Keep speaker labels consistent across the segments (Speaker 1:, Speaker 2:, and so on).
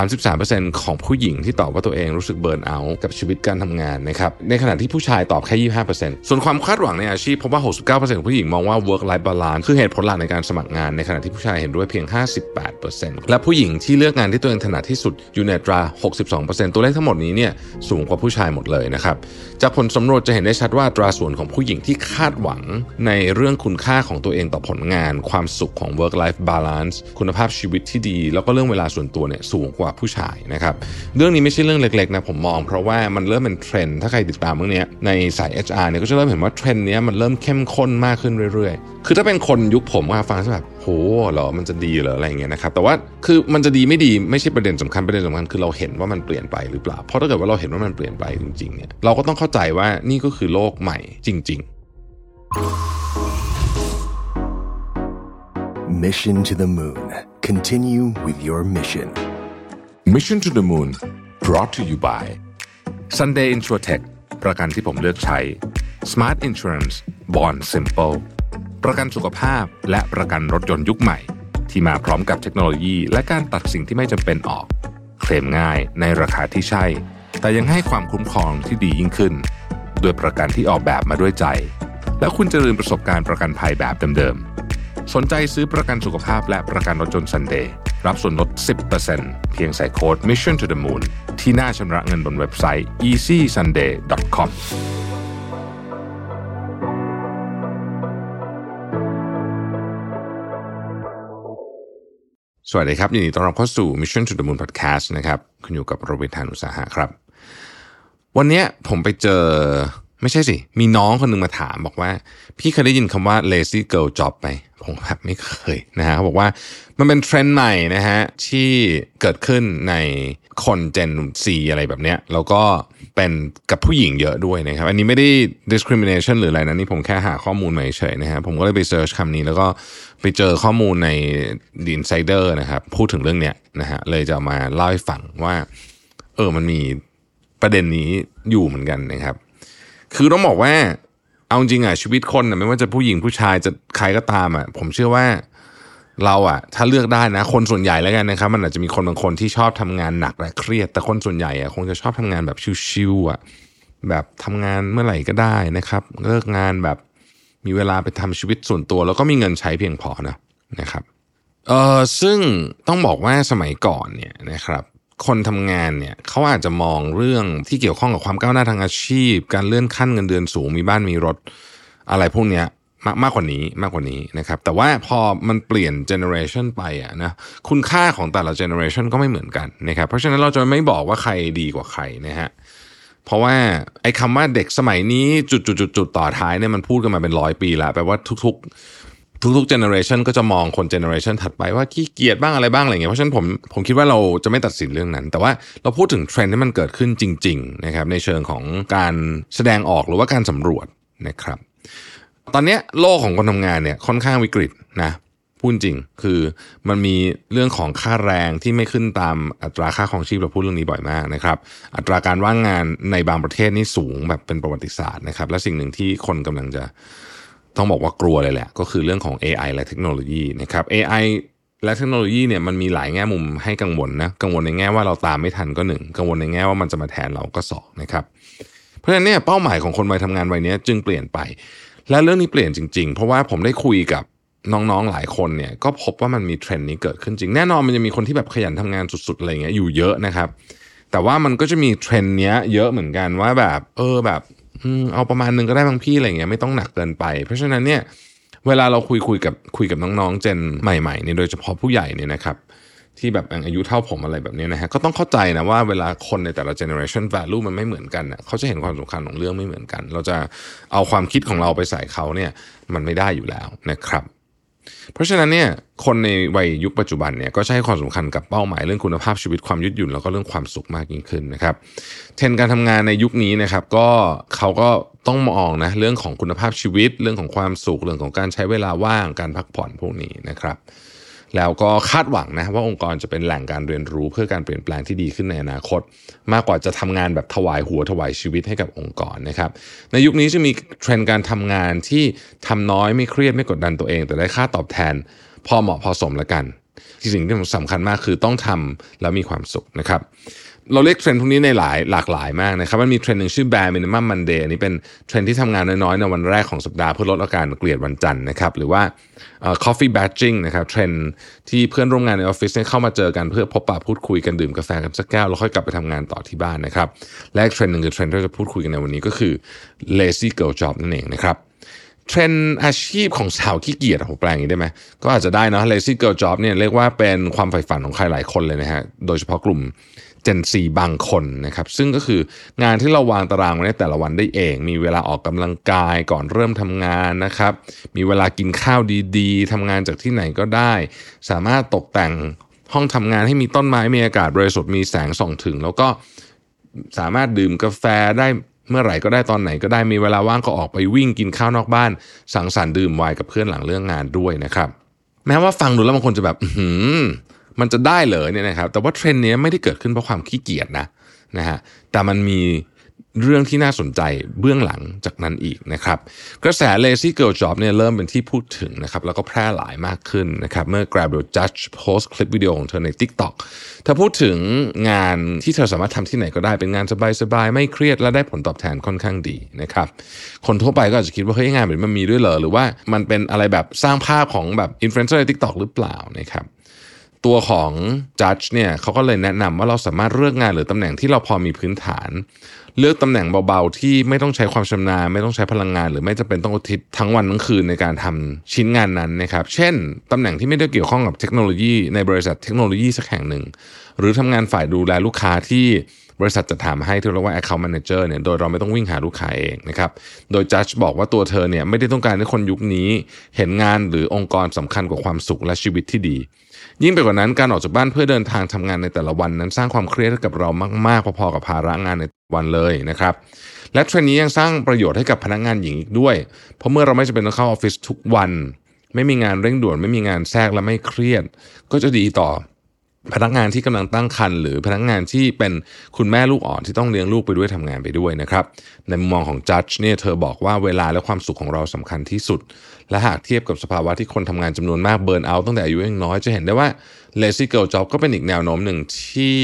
Speaker 1: 33%ของผู้หญิงที่ตอบว่าตัวเองรู้สึกเบิร์นเอาท์กับชีวิตการทำงานนะครับในขณะที่ผู้ชายตอบแค่ 25%ส่วนความคาดหวังในอาชีพพบว่า 69%ของผู้หญิงมองว่า work life balance คือเหตุผลหลักในการสมัครงาน ในขณะที่ผู้ชายเห็นด้วยเพียง 58%และผู้หญิงที่เลือกงานที่ตัวเองถนัดที่สุดอยู่ในตรา 62%ตัวเลขทั้งหมดนี้เนี่ยสูงกว่าผู้ชายหมดเลยนะครับจากผลสำรวจจะเห็นได้ชัดว่าตราส่วนของผู้หญิงที่คาดหวังในเรื่องคุณค่าของตัวเองต่อผลงาน ความสุขของ work life balance คุณภาพชีวิตที่ดี แล้วก็เรื่องเวลาส่วนตัวเนี่ยสูงกว่าผู้ชายนะครับ เรื่องนี้ไม่ใช่เรื่องเล็กๆนะผมมอง เพราะว่ามันเริ่มเป็นเทรนด์ถ้าใครติดตามเรื่องนี้ในสาย HR เนี่ยก็จะเริ่มเห็นว่าเทรนด์นี้มันเริ่มเข้มข้นมากขึ้นเรื่อยๆ คือถ้าเป็นคนยุคผมก็ฟังแบบโหหรอมันจะดีเหรออะไรเงี้ยนะครับแต่ว่าคือมันจะดีไม่ดีไม่ใช่ประเด็นสำคัญประเด็นสำคัญคือเราเห็นว่ามันเปลี่ยนไปหรือเปล่า เพราะถ้าเกิดว่าเราเห็นว่ามันเปลี่ยนไปจริงๆเนี่ยเราก็ต้องเข้าใจว่านี่ก็คือโลกใหม่จริง
Speaker 2: ๆ Mission to the Moon Continue with your mission
Speaker 1: Mission to the Moon brought to you by Sunday Insurtech ประกันที่ผมเลือกใช้ Smart Insurance Bond Simple ประกันสุขภาพและประกันรถยนต์ยุคใหม่ ที่มาพร้อมกับเทคโนโลยี และการตัดสิ่งที่ไม่จำเป็นออก เคลมง่ายในราคาที่ใช่ แต่ยังให้ความคุ้มครองที่ดียิ่งขึ้น ด้วยประกันที่ออกแบบมาด้วยใจ แล้วคุณจะลืมประสบการณ์ประกันภัยแบบเดิมๆสนใจซื้อประกันสุขภาพและประกันรถยนต์ซันเดย์ รับส่วนลด 10%เพียงใส่โค้ด mission to the moon ที่หน้าชำระเงินบนเว็บไซต์ easysunday.com สวัสดีครับยินดีต้อนรับเข้าสู่ Mission to the Moon Podcast นะครับคุณอยู่กับโรเบินทานุสาหะครับ วันนี้ผมไปเจอไม่ใช่สิ มีน้องคนหนึ่งมาถามบอกว่า พี่เคยได้ยินคำว่า lazy girl job ไหม ผมแบบไม่เคยนะฮะเขาบอกว่ามันเป็นเทรนด์ใหม่นะฮะที่เกิดขึ้นในคนเจนซีอะไรแบบเนี้ยแล้วก็เป็นกับผู้หญิงเยอะด้วยนะครับ อันนี้ไม่ได้ discrimination หรืออะไรนะนี่ผมแค่หาข้อมูลมาเฉยนะฮะผมก็เลยไปเซิร์ชคำนี้แล้วก็ไปเจอข้อมูลใน The Insider นะครับ พูดถึงเรื่องเนี้ยนะฮะเลยจะมาเล่าให้ฟังว่า เออมันมีประเด็นนี้อยู่เหมือนกันนะครับ คือต้องบอกว่า เอาจริงอะชีวิตคนอะไม่ว่าจะผู้หญิงผู้ชายจะใครก็ตามอะผมเชื่อว่าเราอะถ้าเลือกได้นะ คนส่วนใหญ่แล้วกันนะครับ มันอาจจะมีคนบางคนที่ชอบทำงานหนักและเครียด แต่คนส่วนใหญ่อะคงจะชอบทำงานแบบชิวๆอะแบบทำงานเมื่อไหร่ก็ได้นะครับ เลิกงานแบบมีเวลาไปทำชีวิตส่วนตัว แล้วก็มีเงินใช้เพียงพอนะนะครับเออซึ่งต้องบอกว่าสมัยก่อนเนี่ยนะครับ คนทำงานเนี่ยเขาอาจจะมองเรื่องที่เกี่ยวข้องกับความก้าวหน้าทางอาชีพ การเลื่อนขั้นเงินเดือนสูงมีบ้านมีรถ อะไรพวกเนี้ยมากมากกว่านี้มากกว่านี้นะครับ แต่ว่าพอมันเปลี่ยนเจเนอเรชันไปอะนะคุณค่าของแต่ละเจเนอเรชันก็ไม่เหมือนกันนะครับ เพราะฉะนั้นเราจะไม่บอกว่าใครดีกว่าใครนะฮะเพราะว่าไอ้คำว่าเด็กสมัยนี้จุดจุดจุดจุดต่อท้ายเนี่ยมันพูดกันมาเป็นร้อยปีแล้วแปลว่าทุกๆ ทุกๆ generation ก็จะมองคน generation ถัดไปว่าขี้เกียจบ้างอะไรบ้างอะไรเงี้ยเพราะฉะนั้นผมผมคิดว่าเราจะไม่ตัดสินเรื่องนั้น แต่ว่าเราพูดถึงเทรนด์ที่มันเกิดขึ้นจริงๆนะครับในเชิงของการแสดงออกหรือว่าการสำรวจนะครับ ตอนนี้โลกของคนทำงานเนี่ยค่อนข้างวิกฤตนะพูดจริงคือมันมีเรื่องของค่าแรงที่ไม่ขึ้นตามอัตราค่าครองชีพเราพูดเรื่องนี้บ่อยมากนะครับ อัตราการว่างงานในบางประเทศนี่สูงแบบเป็นประวัติศาสตร์นะครับ และสิ่งหนึ่งที่คนกำลังจะ ต้องบอกว่ากลัวเลยแหละ ก็คือเรื่องของ AI และเทคโนโลยีนะครับ AI และเทคโนโลยีเนี่ยมันมีหลายแง่มุมให้กังวลนะกังวลในแง่ว่าเราตามไม่ทันก็หนึ่งกังวลในแง่ว่ามันจะมาแทนเราก็สองนะครับเพราะฉะนั้นเนี่ยเป้าหมายของคนวัยทำงานวัยนี้จึงเปลี่ยนไป และเรื่องนี้เปลี่ยนจริง ๆ เพราะว่าผมได้คุยกับน้องๆหลายคนเนี่ยก็พบว่ามันมีเทรนด์นี้เกิดขึ้นจริง แน่นอนมันจะมีคนที่แบบขยันทำงานสุดๆอะไรเงี้ยอยู่เยอะนะครับ แต่ว่ามันก็จะมีเทรนด์เนี้ยเยอะเหมือนกันว่าแบบเออแบบ เอาประมาณนึงก็ได้บางพี่อะไรเงี้ยไม่ต้องหนักเกินไป เพราะฉะนั้นเนี่ยเวลาเราคุยคุยกับคุยกับน้องๆเจนใหม่ๆเนี่ยโดยเฉพาะผู้ใหญ่เนี่ยนะครับที่แบบอายุเท่าผมอะไรแบบนี้นะฮะก็ต้องเข้าใจนะว่าเวลาคนในแต่ละเจเนอเรชัน value มันไม่เหมือนกันนะเขาจะเห็นความสำคัญของเรื่องไม่เหมือนกัน เราจะเอาความคิดของเราไปใส่เขาเนี่ยมันไม่ได้อยู่แล้วนะครับ เพราะฉะนั้นเนี่ยคนในวัยยุคปัจจุบันเนี่ยก็ใช้ความสำคัญกับเป้าหมายเรื่องคุณภาพชีวิตความยืดหยุ่นแล้วก็เรื่องความสุขมากยิ่งขึ้นนะครับเทรนการทำงานในยุคนี้นะครับก็เขาก็ต้องมองนะเรื่องของคุณภาพชีวิต เรื่องของความสุขเรื่องของการใช้เวลาว่างการพักผ่อนพวกนี้นะครับ แล้วก็คาดหวังนะว่าองค์กรจะเป็นแหล่งการเรียนรู้เพื่อการเปลี่ยนแปลงที่ดีขึ้นในอนาคต มากกว่าจะทำงานแบบถวายหัวถวายชีวิตให้กับองค์กรนะครับในยุคนี้จะมีเทรนด์การทำงานที่ทำน้อยไม่เครียดไม่กดดันตัวเอง แต่ได้ค่าตอบแทน พอเหมาะพอสมละกัน ที่สิ่งที่สำคัญมากคือต้องทแล้วมีความสุขนะครับ เราเรียกเทรนด์พวกนี้ในหลายหลากหลายมากนะครับ มันมีเทรนด์หนึ่งชื่อ bare minimum Monday อันนี้เป็นเทรนด์ที่ทำงานน้อยๆในวันแรกของสัปดาห์เพื่อลดอาการเกลียดวันจันทร์นะครับ หรือว่า coffee badging นะครับเทรนด์ที่เพื่อนร่วมงานในออฟฟิศเข้ามาเจอกันเพื่อพบปะพูดคุยกันดื่มกาแฟกันสักแก้วแล้วค่อยกลับไปทำงานต่อที่บ้านนะครับและเทรนด์หนึ่งคือเทรนด์ที่เราจะพูดคุยกันในวันนี้ก็คือ lazy girl job นั่นเองนะครับเทรนด์อาชีพของสาวขี้เกียจผมแปลงอย่างนี้ได้ไหมก็อาจจะได้นะ lazy girl job เนี่ยเรียกว่าเป็นความใฝ่ฝันของใครหลายคนเลยนะฮะโดยเฉพาะกลุ่ม Gen Z บางคนนะครับซึ่งก็คืองานที่เราวางตารางไว้ในแต่ละวันได้เอง มีเวลาออกกำลังกายก่อนเริ่มทำงานนะครับมีเวลากินข้าวดีๆทำงานจากที่ไหนก็ได้ สามารถตกแต่งห้องทำงานให้มีต้นไม้มีอากาศบริสุทธิ์มีแสงส่องถึง แล้วก็สามารถดื่มกาแฟได้เมื่อไหร่ก็ได้ตอนไหนก็ได้มีเวลาว่างก็ออกไปวิ่งกินข้าวนอกบ้าน สังสรรค์ดื่มไวน์กับเพื่อนหลังเรื่องงานด้วยนะครับ แม้ว่าฟังดูแล้วบางคนจะแบบหืม มันจะได้เหรอเนี่ยนะครับ แต่ว่าเทรนด์นี้ไม่ได้เกิดขึ้นเพราะความขี้เกียจนะนะฮะ แต่มันมีเรื่องที่น่าสนใจเบื้องหลังจากนั้นอีกนะครับ กระแส lazy girl job เนี่ยเริ่มเป็นที่พูดถึงนะครับแล้วก็แพร่หลายมากขึ้นนะครับ เมื่อ Gabrielle Judge โพสต์คลิปวิดีโอของเธอใน TikTok เธอพูดถึงงานที่เธอสามารถทำที่ไหนก็ได้เป็นงานสบายๆ ไม่เครียดและได้ผลตอบแทนค่อนข้างดีนะครับ คนทั่วไปก็อาจจะคิดว่าเฮ้ยงานแบบนี้มันมีด้วยเหรอหรือว่ามันเป็นอะไรแบบสร้างภาพของแบบอินฟลูเอนเซอร์ใน TikTok หรือเปล่านะครับ ตัวของจัดเนี่ยเขาก็เลยแนะนำว่าเราสามารถเลือกงานหรือตำแหน่งที่เราพอมีพื้นฐาน เลือกตำแหน่งเบาๆ ที่ไม่ต้องใช้ความชำนาญ ไม่ต้องใช้พลังงาน หรือไม่จำเป็นต้องอุทิศทั้งวันทั้งคืนในการทำชิ้นงานนั้นนะครับเช่นตำแหน่งที่ไม่ได้เกี่ยวข้องกับเทคโนโลยีในบริษัทเทคโนโลยีสักแห่งหนึ่ง หรือทำงานฝ่ายดูแลลูกค้าที่ บริษัทจะถามให้ที่เรียกว่า account manager เนี่ยโดยเราไม่ต้องวิ่งหาลูกค้าเองนะครับ โดยจัดบอกว่าตัวเธอเนี่ยไม่ได้ต้องการให้คนยุคนี้ เห็นงานหรือองค์กรสำคัญกว่าความสุขและชีวิตที่ดี ยิ่งไปกว่านั้นการออกจากบ้านเพื่อเดินทางทำงานในแต่ละวันนั้นสร้างความเครียดให้กับเรามาก ๆ พอๆกับภาระงานในวันเลยนะครับและเทรนนี้ยังสร้างประโยชน์ให้กับพนักงานหญิงอีกด้วย เพราะเมื่อเราไม่จำเป็นต้องเข้าออฟฟิศทุกวัน ไม่มีงานเร่งด่วน ไม่มีงานแทรกและไม่เครียด ก็จะดีต่อ พนักงานที่กำลังตั้งครรภ์หรือพนักงานที่เป็นคุณแม่ลูกอ่อนที่ต้องเลี้ยงลูกไปด้วยทำงานไปด้วยนะครับในมุมมองของจัดเนี่ยเธอบอกว่าเวลาและความสุขของเราสำคัญที่สุด และหากเทียบกับสภาวะที่คนทำงานจำนวนมากเบิร์นเอาตั้งแต่อายุยังน้อยจะเห็นได้ว่า lazy girl job ก็เป็นอีกแนวโน้มหนึ่งที่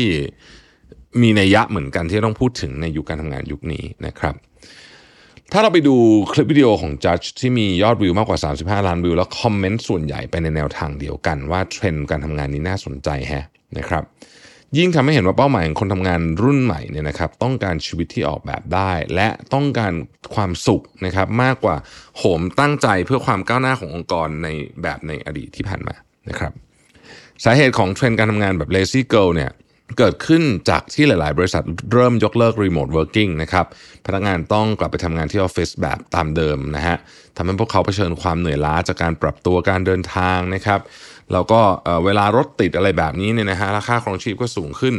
Speaker 1: มีนัยยะเหมือนกันที่ต้องพูดถึงในยุคการทำงานยุคนี้นะครับ ถ้าเราไปดูคลิปวิดีโอของ Judge ที่มียอดวิวมากกว่า 35 ล้านวิว แล้วคอมเมนต์ส่วนใหญ่ไปในแนวทางเดียวกันว่าเทรนด์การทำงานนี้น่าสนใจแฮะนะครับยิ่งทำให้เห็นว่าเป้าหมายของคนทำงานรุ่นใหม่เนี่ยนะครับต้องการชีวิตที่ออกแบบได้ และต้องการความสุขนะครับมากกว่าโหมตั้งใจเพื่อความก้าวหน้าขององค์กรในแบบในอดีตที่ผ่านมานะครับสาเหตุของเทรนด์การทำงานแบบ lazy girl เนี่ย เกิดขึ้นจากที่หลาย ๆ บริษัทเริ่มยกเลิก remote working นะครับพนักงานต้องกลับไปทำงานที่ออฟฟิศแบบตามเดิมนะฮะทำให้พวกเขาเผชิญความเหนื่อยล้าจากการปรับตัวการเดินทางนะครับแล้วก็เวลารถติดอะไรแบบนี้เนี่ยนะฮะราคาครองชีพก็สูงขึ้น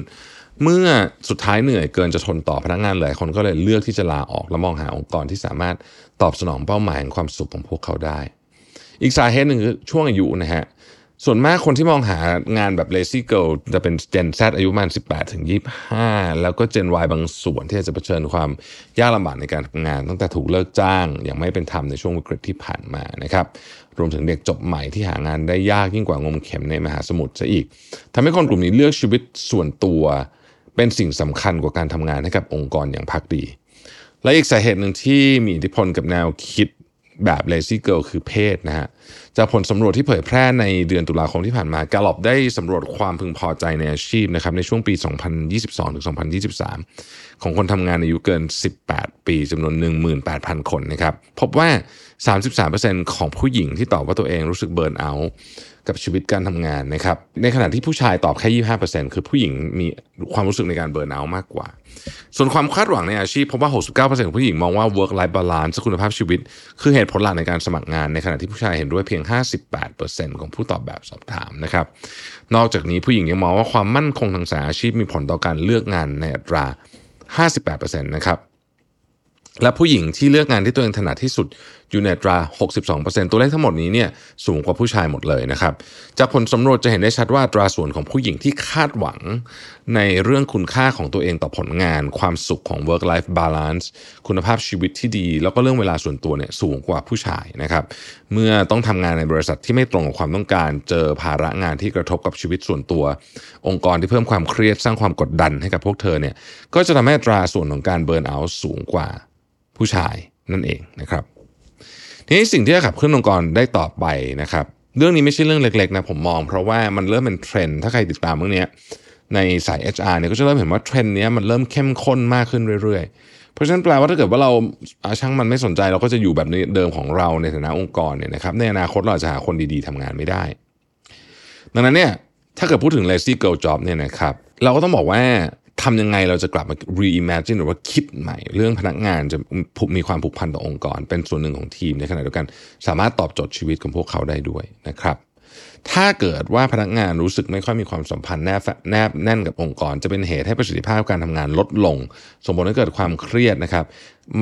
Speaker 1: เมื่อสุดท้ายเหนื่อยเกินจะทนต่อพนักงานหลายคนก็เลยเลือกที่จะลาออกและมองหาองค์กรที่สามารถตอบสนองเป้าหมายของความสุขของพวกเขาได้ อีกสาเหตุหนึ่งคือช่วงอายุนะฮะ ส่วนมากคนที่มองหางานแบบ lazy girl จะเป็น Gen Z อายุประมาณ 18 ถึง 25 แล้วก็ Gen Y บางส่วนที่จะเผชิญความยากลำบากในการทำงาน ตั้งแต่ถูกเลิกจ้าง อย่างไม่เป็นธรรมในช่วงวิกฤตที่ผ่านมานะครับ รวมถึงเด็กจบใหม่ที่หางานได้ยากยิ่งกว่างมเข็มในมหาสมุทรซะอีกทำให้คนกลุ่มนี้เลือกชีวิตส่วนตัวเป็นสิ่งสำคัญกว่าการทำงานให้กับองค์กรอย่างพักดี และอีกสาเหตุหนึ่งที่มีอิทธิพลกับแนวคิด แบบ lazy girl คือเพศนะฮะจากผลสำรวจที่เผยแพร่ในเดือนตุลาคมที่ผ่านมากาลอบได้สำรวจความพึงพอใจในอาชีพนะครับในช่วงปี 2022ถึง2023 ของคนทำงานอายุเกิน 18 ปีจำนวน 18,000 คนนะครับ พบว่า 33%ของผู้หญิงที่ตอบว่าตัวเองรู้สึกเบิร์นเอา กับชีวิตการทำงานนะครับ ในขณะที่ผู้ชายตอบแค่ 25%คือผู้หญิงมีความรู้สึกในการเบิร์นเอามากกว่า ส่วนความคาดหวังในอาชีพพบว่า 69%ของผู้หญิงมองว่า work life balance คุณภาพชีวิต คือเหตุผลหลักในการสมัครงาน ในขณะที่ผู้ชายเห็นด้วยเพียง 58%ของผู้ตอบแบบสอบถามนะครับ นอกจากนี้ผู้หญิงยังมองว่าความมั่นคงทางสายอาชีพมีผลต่อการเลือกงานในอัตรา 58%นะครับและผู้หญิงที่เลือกงานที่ตัวเองถนัดที่สุด อยู่ในตรา 62%ตัวเลขทั้งหมดนี้เนี่ยสูงกว่าผู้ชายหมดเลยนะครับ จากผลสำรวจจะเห็นได้ชัดว่าตราส่วนของผู้หญิงที่คาดหวัง ในเรื่องคุณค่าของตัวเองต่อผลงาน ความสุขของ work life balance คุณภาพชีวิตที่ดี แล้วก็เรื่องเวลาส่วนตัวเนี่ยสูงกว่าผู้ชายนะครับ เมื่อต้องทำงานในบริษัทที่ไม่ตรงกับความต้องการเจอภาระงานที่กระทบกับชีวิตส่วนตัว องค์กรที่เพิ่มความเครียดสร้างความกดดันให้กับพวกเธอเนี่ยก็จะทำให้อัตราส่วนของการ burnout สูงกว่าผู้ชายนั่นเองนะครับ ทีนี้สิ่งที่จะขับเคลื่อนองค์กรได้ต่อไปนะครับ เรื่องนี้ไม่ใช่เรื่องเล็กๆนะผมมอง เพราะว่ามันเริ่มเป็นเทรนด์ถ้าใครติดตามเรื่องนี้ในสาย HR เนี่ยก็จะเริ่มเห็นว่าเทรนด์นี้มันเริ่มเข้มข้นมากขึ้นเรื่อยๆ เพราะฉะนั้นแปลว่าถ้าเกิดว่าเราช่างมันไม่สนใจเราก็จะอยู่แบบนี้เดิมของเราในฐานะองค์กรเนี่ยนะครับในอนาคตเราจะหาคนดีๆทำงานไม่ได้ ดังนั้นเนี่ยถ้าเกิดพูดถึง lazy girl job เนี่ยนะครับเราก็ต้องบอกว่า ทำยังไงเราจะกลับมา reimagine หรือว่าคิดใหม่ เรื่องพนักงานจะมีความผูกพันต่อองค์กร เป็นส่วนหนึ่งของทีมในขณะเดียวกัน สามารถตอบโจทย์ชีวิตของพวกเขาได้ด้วยนะครับ ถ้าเกิดว่าพนักงานรู้สึกไม่ค่อยมีความสัมพันธ์แนบแนบแน่นกับองค์กร จะเป็นเหตุให้ประสิทธิภาพการทำงานลดลงส่งผลให้เกิดความเครียดนะครับ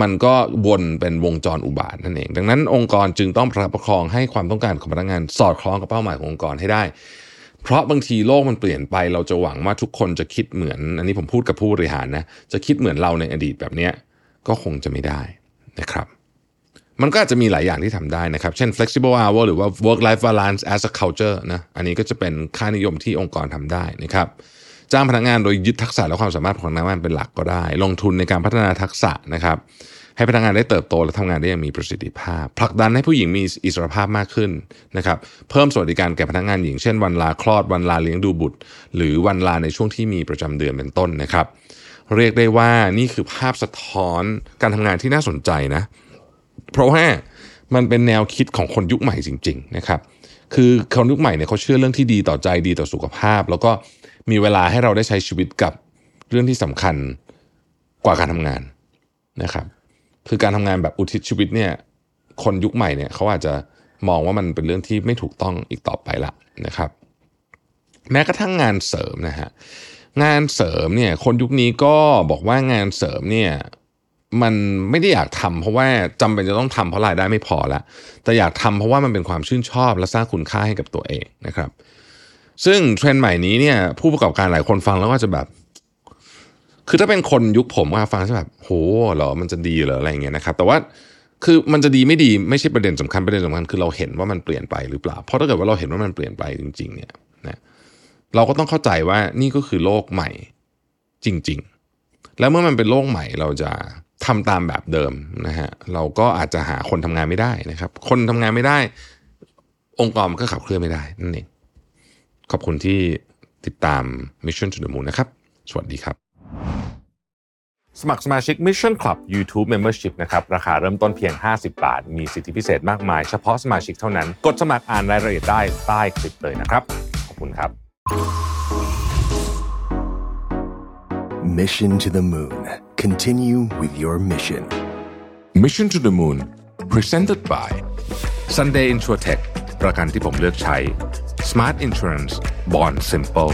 Speaker 1: มันก็วนเป็นวงจรอุบาทนั่นเอง ดังนั้นองค์กรจึงต้องประคับประคองให้ความต้องการของพนักงานสอดคล้องกับเป้าหมายขององค์กรให้ได้ เพราะบางทีโลกมันเปลี่ยนไป เราจะหวังว่าทุกคนจะคิดเหมือน อันนี้ผมพูดกับผู้บริหารนะ จะคิดเหมือนเราในอดีตแบบนี้ก็คงจะไม่ได้นะครับมันก็อาจจะมีหลายอย่างที่ทำได้นะครับ เช่น flexible hour หรือว่า work life balance as a culture นะ อันนี้ก็จะเป็นค่านิยมที่องค์กรทำได้นะครับ จ้างพนักงานโดยยึดทักษะและความสามารถของพนักงานเป็นหลักก็ได้ ลงทุนในการพัฒนาทักษะนะครับ ให้พนักงานได้เติบโตและทำงานได้อย่างมีประสิทธิภาพ ผลักดันให้ผู้หญิงมีอิสรภาพมากขึ้นนะครับเพิ่มสวัสดิการแก่พนักงานหญิงเช่นวันลาคลอดวันลาเลี้ยงดูบุตร หรือวันลาในช่วงที่มีประจำเดือนเป็นต้นนะครับ เรียกได้ว่านี่คือภาพสะท้อนการทำงานที่น่าสนใจนะ เพราะว่ามันเป็นแนวคิดของคนยุคใหม่จริง ๆ นะครับ คือคนยุคใหม่เนี่ยเขาเชื่อเรื่องที่ดีต่อใจดีต่อสุขภาพ แล้วก็มีเวลาให้เราได้ใช้ชีวิตกับเรื่องที่สำคัญกว่าการทำงานนะครับ คือการทำงานแบบอุทิศชีวิตเนี่ยคนยุคใหม่เนี่ยเขาอาจจะมองว่ามันเป็นเรื่องที่ไม่ถูกต้องอีกต่อไปละนะครับ แม้กระทั่งงานเสริมนะฮะงานเสริมเนี่ยคนยุคนี้ก็บอกว่างานเสริมเนี่ยมันไม่ได้อยากทำเพราะว่าจำเป็นจะต้องทำเพราะรายได้ไม่พอละแต่อยากทำเพราะว่ามันเป็นความชื่นชอบและสร้างคุณค่าให้กับตัวเองนะครับ ซึ่งเทรนด์ใหม่นี้เนี่ยผู้ประกอบการหลายคนฟังแล้วก็จะแบบ คือถ้าเป็นคนยุคผมฟังใช่แบบโหเหรอมันจะดีเหรออะไรอย่างเงี้ยนะครับ แต่ว่าคือมันจะดีไม่ดีไม่ใช่ประเด็นสำคัญประเด็นสำคัญคือเราเห็นว่ามันเปลี่ยนไปหรือเปล่า เพราะถ้าเกิดว่าเราเห็นว่ามันเปลี่ยนไปจริง ๆ เนี่ยนะเราก็ต้องเข้าใจว่านี่ก็คือโลกใหม่จริง ๆ แล้วเมื่อมันเป็นโลกใหม่เราจะทำตามแบบเดิมนะฮะเราก็อาจจะหาคนทำงานไม่ได้นะครับ คนทำงานไม่ได้ องค์กรมันก็ขับเคลื่อนไม่ได้นั่นเองขอบคุณที่ติดตาม Mission to the Moon นะครับ สวัสดีครับ สมัครสมาชิก Mission Club YouTube Membership นะครับ ราคาเริ่มต้นเพียง 50 บาท มีสิทธิพิเศษมากมาย เฉพาะสมาชิกเท่านั้น กดสมัครอ่านรายละเอียดได้ใต้คลิปเลยนะครับ ขอบคุณครับ
Speaker 2: Mission to the Moon Continue with your mission
Speaker 1: Mission to the Moon Presented by Sunday Insurtech ประกันที่ผมเลือกใช้ Smart Insurance Bond Simple